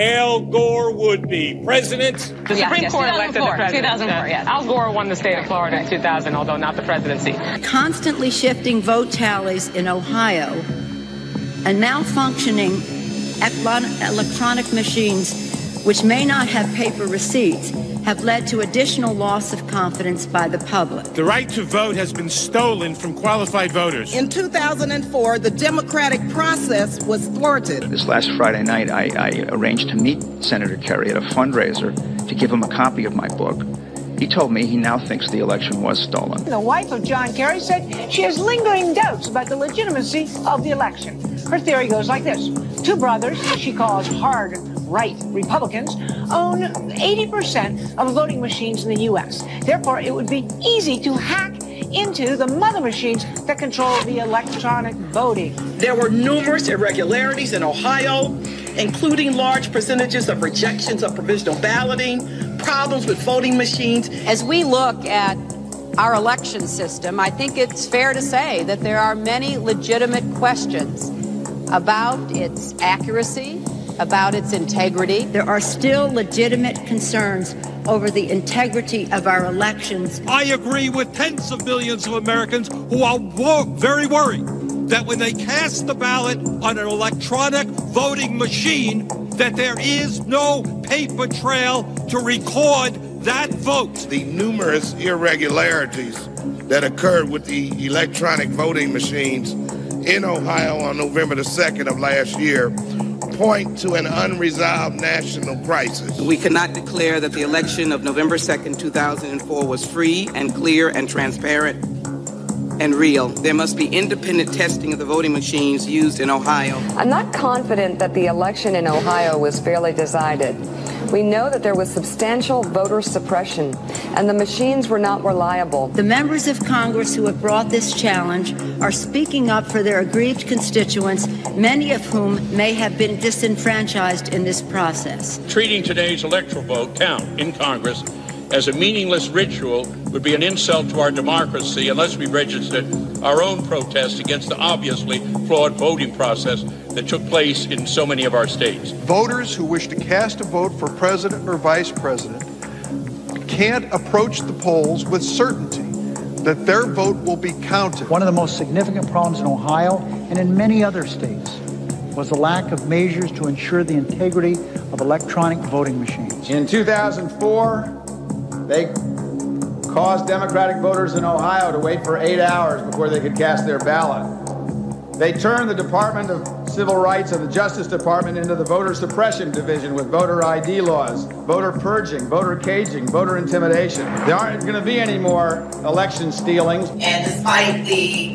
Al Gore would be president. The Yeah, Supreme yes, Court elected the 2004, president. 2004, yes. Al Gore won the state of Florida in 2000, although not the presidency. Constantly shifting vote tallies in Ohio and malfunctioning eclon- electronic machines, which may not have paper receipts, have led to additional loss of confidence by the public. The right to vote has been stolen from qualified voters. In 2004, the democratic process was thwarted. This last Friday night, I, I arranged to meet Senator Kerry at a fundraiser to give him a copy of my book. He told me he now thinks the election was stolen. The wife of John Kerry said she has lingering doubts about the legitimacy of the election. Her theory goes like this Two brothers, she calls hard right Republicans, own 80% of voting machines in the U.S. Therefore, it would be easy to hack into the mother machines that control the electronic voting. There were numerous irregularities in Ohio, including large percentages of rejections of provisional balloting, problems with voting machines. As we look at our election system, I think it's fair to say that there are many legitimate questions about its accuracy, about its integrity. There are still legitimate concerns over the integrity of our elections. I agree with tens of millions of Americans who are wo- very worried that when they cast the ballot on an electronic voting machine, that there is no paper trail to record that vote. The numerous irregularities that occurred with the electronic voting machines in Ohio on November the 2nd of last year point to an unresolved national crisis. We cannot declare that the election of November 2nd, 2004 was free and clear and transparent and real. There must be independent testing of the voting machines used in Ohio. I'm not confident that the election in Ohio was fairly decided. We know that there was substantial voter suppression and the machines were not reliable. The members of Congress who have brought this challenge are speaking up for their aggrieved constituents, many of whom may have been disenfranchised in this process. Treating today's electoral vote count in Congress as a meaningless ritual would be an insult to our democracy unless we registered our own protest against the obviously flawed voting process that took place in so many of our states. Voters who wish to cast a vote for president or vice president can't approach the polls with certainty that their vote will be counted. One of the most significant problems in Ohio and in many other states was the lack of measures to ensure the integrity of electronic voting machines. In 2004, they caused Democratic voters in Ohio to wait for eight hours before they could cast their ballot. They turned the Department of Civil Rights of the Justice Department into the voter suppression division with voter ID laws, voter purging, voter caging, voter intimidation. There aren't going to be any more election stealings. And despite the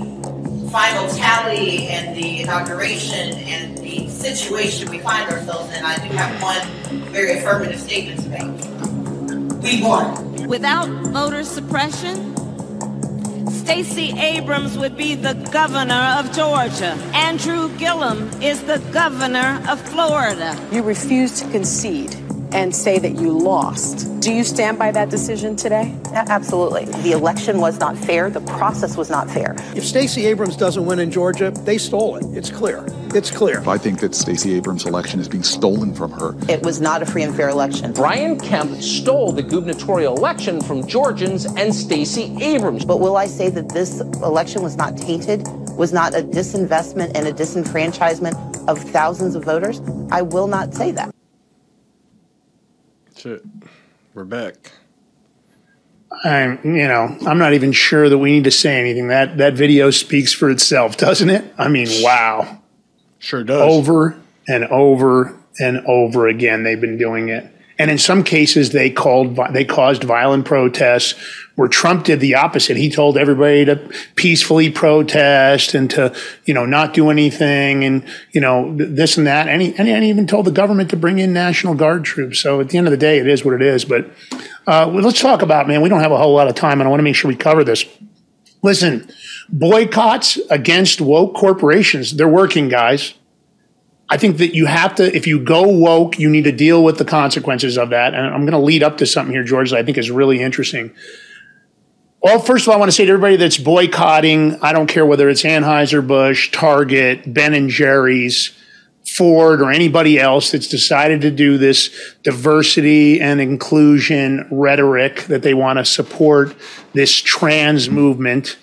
final tally and the inauguration and the situation we find ourselves in, I do have one very affirmative statement to make. We won. Without voter suppression, Stacey Abrams would be the governor of Georgia. Andrew Gillum is the governor of Florida. You refuse to concede and say that you lost. Do you stand by that decision today? Absolutely. The election was not fair. The process was not fair. If Stacey Abrams doesn't win in Georgia, they stole it. It's clear. It's clear. I think that Stacey Abrams' election is being stolen from her. It was not a free and fair election. Brian Kemp stole the gubernatorial election from Georgians and Stacey Abrams. But will I say that this election was not tainted, was not a disinvestment and a disenfranchisement of thousands of voters? I will not say that. That's it. We're back. I'm, you know, I'm not even sure that we need to say anything. That that video speaks for itself, doesn't it? I mean, wow. Sure does. Over and over and over again, they've been doing it. And in some cases, they called they caused violent protests. Where Trump did the opposite. He told everybody to peacefully protest and to you know not do anything and you know this and that. And he, and he even told the government to bring in National Guard troops. So at the end of the day, it is what it is. But uh, let's talk about man. We don't have a whole lot of time, and I want to make sure we cover this. Listen, boycotts against woke corporations. They're working, guys. I think that you have to, if you go woke, you need to deal with the consequences of that. And I'm going to lead up to something here, George, that I think is really interesting. Well, first of all, I want to say to everybody that's boycotting, I don't care whether it's Anheuser-Busch, Target, Ben and Jerry's, Ford, or anybody else that's decided to do this diversity and inclusion rhetoric that they want to support this trans movement.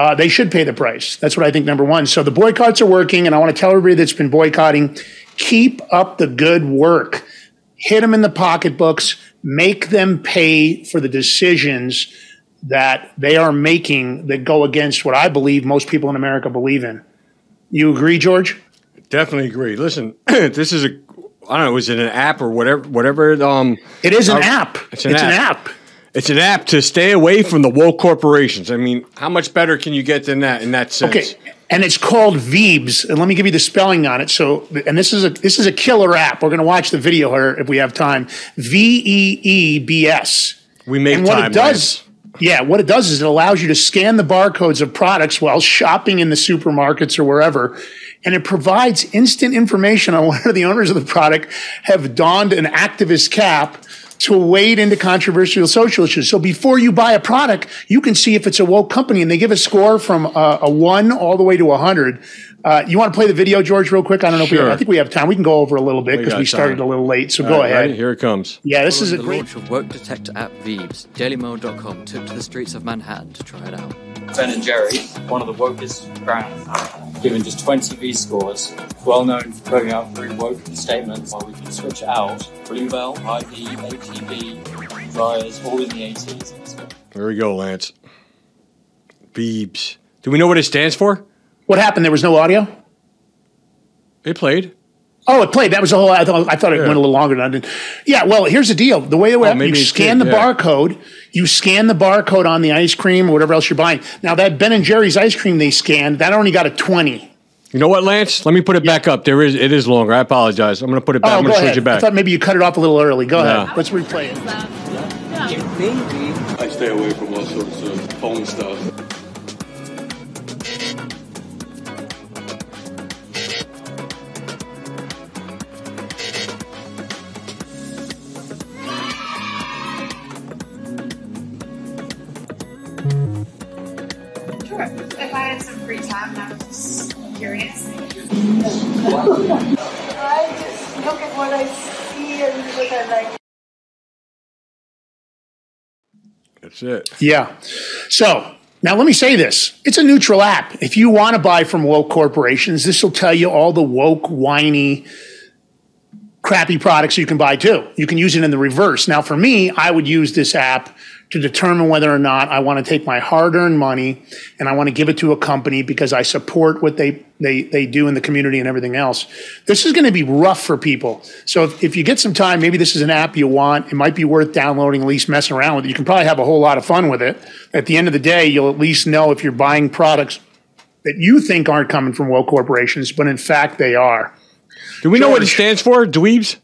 Uh, they should pay the price. That's what I think, number one. So the boycotts are working, and I want to tell everybody that's been boycotting keep up the good work. Hit them in the pocketbooks, make them pay for the decisions that they are making that go against what I believe most people in America believe in. You agree, George? Definitely agree. Listen, this is a I don't know, is it an app or whatever whatever um It is an app. It's an It's an app. It's an app to stay away from the woke corporations. I mean, how much better can you get than that in that sense? Okay, and it's called Veebs, and let me give you the spelling on it. So, and this is a this is a killer app. We're going to watch the video here if we have time. V E E B S. We make and what time, it does. Yeah, what it does is it allows you to scan the barcodes of products while shopping in the supermarkets or wherever. And it provides instant information on whether the owners of the product have donned an activist cap to wade into controversial social issues. So before you buy a product, you can see if it's a woke company, and they give a score from a, a one all the way to a hundred. Uh, you want to play the video, George, real quick? I don't know if we Sure. I think we have time. We can go over a little bit because got we started time. a little late. So All go right, ahead. ready? Here it comes. Yeah, this is a Following great. the launch of woke detector app Veebs, DailyMail.com took to the streets of Manhattan to try it out. Ben and Jerry, one of the wokest brands, given just 20 V scores, well known for putting out very woke statements. While we can switch it out, Bluebell, ID, ATV, dryers, all in the 80s. There we go, Lance. Beebs. Do we know what it stands for? What happened? There was no audio. It played. Oh, it played. That was the whole. I thought, I thought it Yeah. went a little longer than I did. Yeah. Well, here's the deal. The way it oh, went, maybe you scan did, the yeah. barcode. You scan the barcode on the ice cream or whatever else you're buying. Now that Ben and Jerry's ice cream they scanned, that only got a twenty. You know what, Lance? Let me put it back up. There is it is longer. I apologize. I'm going to put it back. Oh, I'm going to switch ahead. it back. I thought maybe you cut it off a little early. Go No. ahead. Let's replay it. Maybe. I stay away from all sorts of phone stuff. Time, I'm just curious. I just look at what I see and what I like. That's it. Yeah. So now let me say this it's a neutral app. If you want to buy from woke corporations, this will tell you all the woke, whiny, crappy products you can buy too. You can use it in the reverse. Now, for me, I would use this app to determine whether or not I want to take my hard earned money and I want to give it to a company because I support what they, they, they do in the community and everything else. This is going to be rough for people. So if, if you get some time, maybe this is an app you want, it might be worth downloading, at least messing around with it. You can probably have a whole lot of fun with it. At the end of the day, you'll at least know if you're buying products that you think aren't coming from woke corporations, but in fact they are. Do we know what it stands for? Dweebs?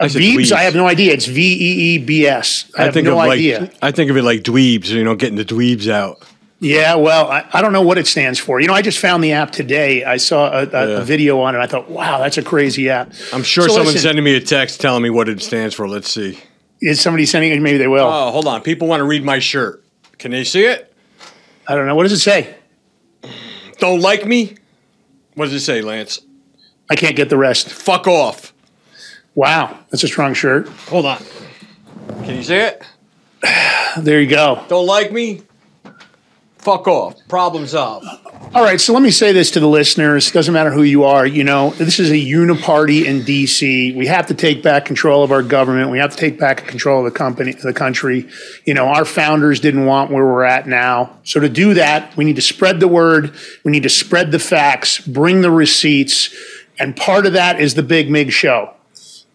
I Veebs? I have no idea. It's V E E B S. I have no of idea. I think of it like dweebs, you know, getting the dweebs out. Yeah, well, I, I don't know what it stands for. You know, I just found the app today. I saw a, a, Yeah. a video on it. I thought, wow, that's a crazy app. I'm sure So someone's listen, sending me a text telling me what it stands for. Let's see. Is somebody sending it? Maybe they will. Oh, hold on. People want to read my shirt. Can they see it? I don't know. What does it say? Don't like me? What does it say, Lance? I can't get the rest. Fuck off. Wow, that's a strong shirt. Hold on. Can you see it? There you go. Don't like me? Fuck off. Problem solved. All right, so let me say this to the listeners. Doesn't matter who you are. You know, this is a uniparty in D.C. We have to take back control of our government. We have to take back control of the company, the country. You know, our founders didn't want where we're at now. So to do that, we need to spread the word. We need to spread the facts, bring the receipts, and part of that is the Big Mig Show.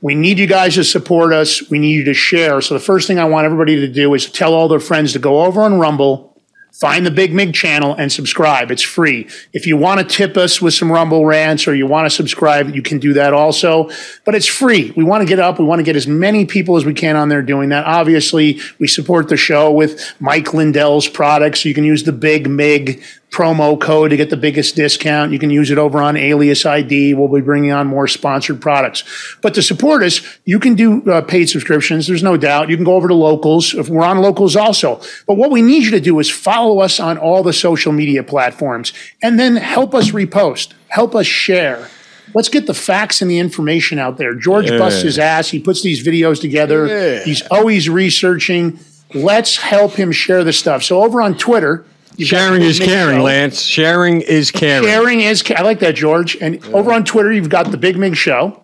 We need you guys to support us. We need you to share. So the first thing I want everybody to do is tell all their friends to go over on Rumble, find the Big Mig channel and subscribe. It's free. If you want to tip us with some Rumble rants or you want to subscribe, you can do that also. But it's free. We want to get up. We want to get as many people as we can on there doing that. Obviously, we support the show with Mike Lindell's products. So You can use the Big Mig promo code to get the biggest discount. You can use it over on Alias ID. We'll be bringing on more sponsored products. But to support us, you can do uh, paid subscriptions. There's no doubt. You can go over to locals. If we're on locals also. But what we need you to do is follow us on all the social media platforms and then help us repost, help us share. Let's get the facts and the information out there. George Yeah. busts his ass. He puts these videos together. Yeah. He's always researching. Let's help him share the stuff. So over on Twitter, you've Sharing is caring, Show. Lance. Sharing is caring. Sharing is, ca- I like that, George. And over on Twitter, you've got the Big Mig Show.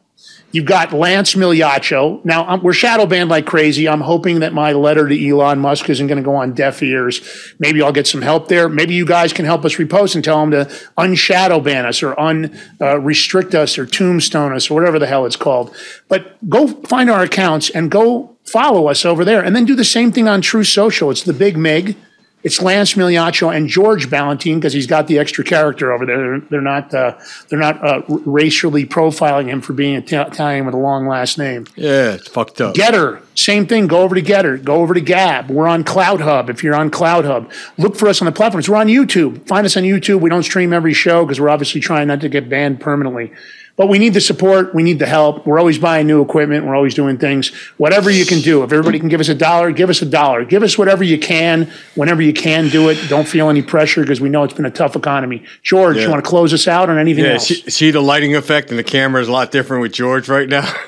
You've got Lance Migliaccio. Now, um, we're shadow banned like crazy. I'm hoping that my letter to Elon Musk isn't going to go on deaf ears. Maybe I'll get some help there. Maybe you guys can help us repost and tell him to unshadow ban us or unrestrict us or tombstone us or whatever the hell it's called. But go find our accounts and go follow us over there. And then do the same thing on Truth Social. It's the Big Mig. It's Lance Migliaccio and George Balloutine because he's got the extra character over there. They're, they're not uh, they're not uh, racially profiling him for being Ita- Italian with a long last name. Yeah, it's fucked up. Gettr, same thing. Go over to Gettr. Go over to Gab. We're on CloutHub. If you're on CloutHub, look for us on the platforms. We're on YouTube. Find us on YouTube. We don't stream every show because we're obviously trying not to get banned permanently. But we need the support. We need the help. We're always buying new equipment. We're always doing things. Whatever you can do. If everybody can give us a dollar, give us a dollar. Give us whatever you can, whenever you can do it. Don't feel any pressure because we know it's been a tough economy. George, Yeah. you want to close us out on anything Yeah, else? see, see the lighting effect and the camera is a lot different with George right now.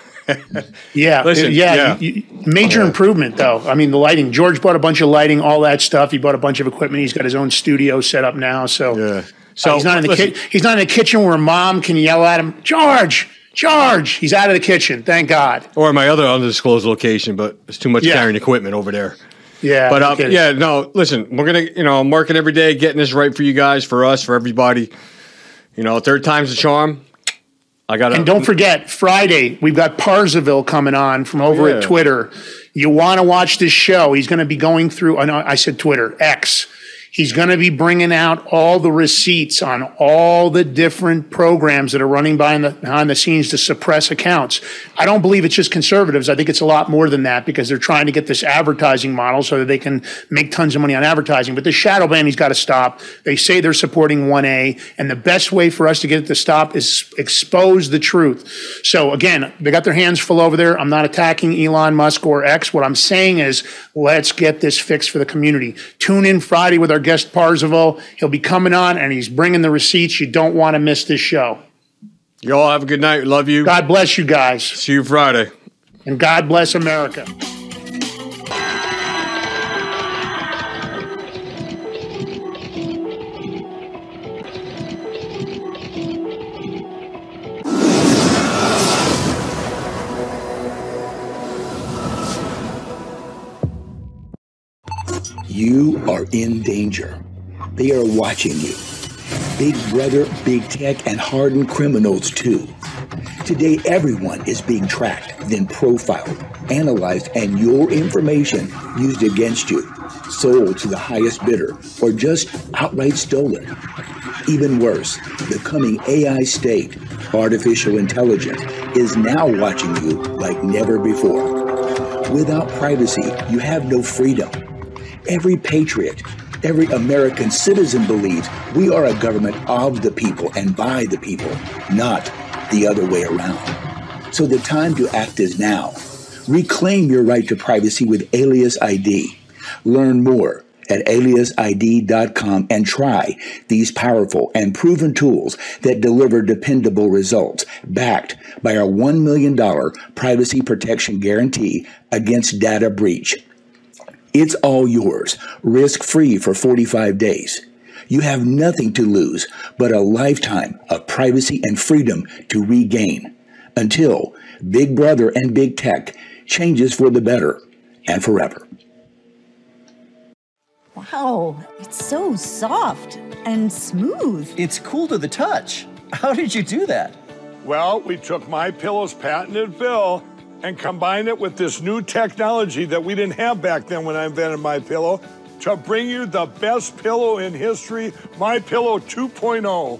Yeah, uh, Listen, yeah, yeah. you- you- major improvement though. I mean, the lighting. George bought a bunch of lighting, all that stuff. He bought a bunch of equipment. He's got his own studio set up now. So, yeah. So, he's not in the listen. ki- he's not in the kitchen where mom can yell at him, George, George. He's out of the kitchen. Thank God. or my other undisclosed location, but it's too much Yeah. carrying equipment over there. Yeah, but um, yeah, no. Listen, we're gonna, you know, I'm working every day, getting this right for you guys, for us, for everybody. You know, third time's a charm. I got. And don't forget, Friday, we've got Parzival coming on from over Yeah. at Twitter. You want to watch this show. He's going to be going through, I said Twitter, X. He's going to be bringing out all the receipts on all the different programs that are running behind the, behind the scenes to suppress accounts. I don't believe it's just conservatives. I think it's a lot more than that because they're trying to get this advertising model so that they can make tons of money on advertising. But the shadow ban, he's got to stop. They say they're supporting 1A, and the best way for us to get it to stop is expose the truth. So again, they got their hands full over there. I'm not attacking Elon Musk or X. What I'm saying is let's get this fixed for the community. Tune in Friday with our our guest Parzival. He'll be coming on and he's bringing the receipts. You don't want to miss this show. You all have a good night. Love you. God bless you guys. See you Friday. And God bless America. You are in danger. They are watching you. Big Brother, Big Tech, and hardened criminals, too. Today, everyone is being tracked, then profiled, analyzed, and your information used against you, sold to the highest bidder, or just outright stolen. Even worse, the coming AI state, artificial intelligence, is now watching you like never before. Without privacy, you have no freedom. Every patriot, every American citizen believes we are a government of the people and by the people, not the other way around. So the time to act is now. Reclaim your right to privacy with Alias ID. Learn more at aliasid.com and try these powerful and proven tools that deliver dependable results, backed by our $1 million privacy protection guarantee against data breach. It's all yours, risk free for 45 days. You have nothing to lose but a lifetime of privacy and freedom to regain until Big Brother and Big Tech changes for the better and forever. Wow, it's so soft and smooth. It's cool to the touch. How did you do that? Well, we took my pillow's patented fill and combine it with this new technology that we didn't have back then when I invented my pillow to bring you the best pillow in history, My Pillow 2.0.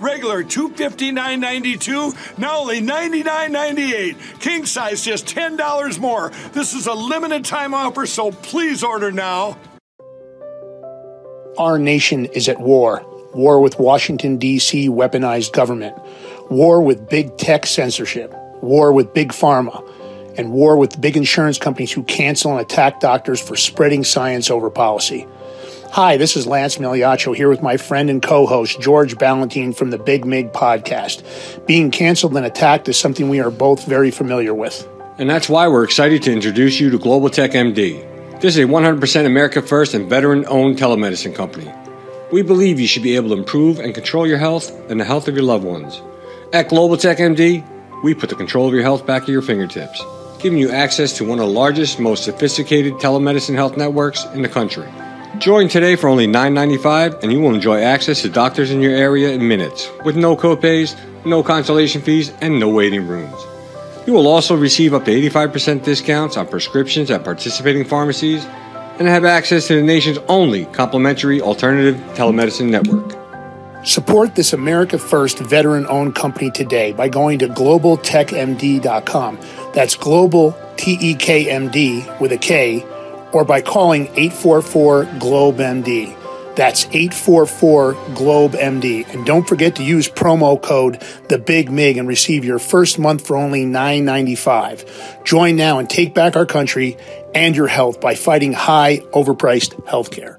regular $259.92, now only $99.98. King size just $10 more. This is a limited time offer, so please order now. Our nation is at war. War with Washington, D.C. weaponized government. War with big tech censorship. War with big pharma. And war with big insurance companies who cancel and attack doctors for spreading science over policy. Hi, this is Lance Migliaccio here with my friend and co host George Balloutine from the Big Mig podcast. Being canceled and attacked is something we are both very familiar with. And that's why we're excited to introduce you to Global Tek MD. This is a 100% America First and veteran owned telemedicine company. We believe you should be able to improve and control your health and the health of your loved ones. At Global Tek MD, we put the control of your health back at your fingertips, giving you access to one of the largest, most sophisticated telemedicine health networks in the country. Join today for only $9.95 and you will enjoy access to doctors in your area in minutes with no copays, no consultation fees, and no waiting rooms. You will also receive up to 85% discounts on prescriptions at participating pharmacies and have access to the nation's only complimentary alternative telemedicine network. Support this America First veteran owned company today by going to globaltekmd.com. That's global T E K M D with a K or by calling 844 Globe MD. That's 844 Globe MD. And don't forget to use promo code The Big Mig and receive your first month for only $9.95. Join now and take back our country and your health by fighting high, overpriced healthcare.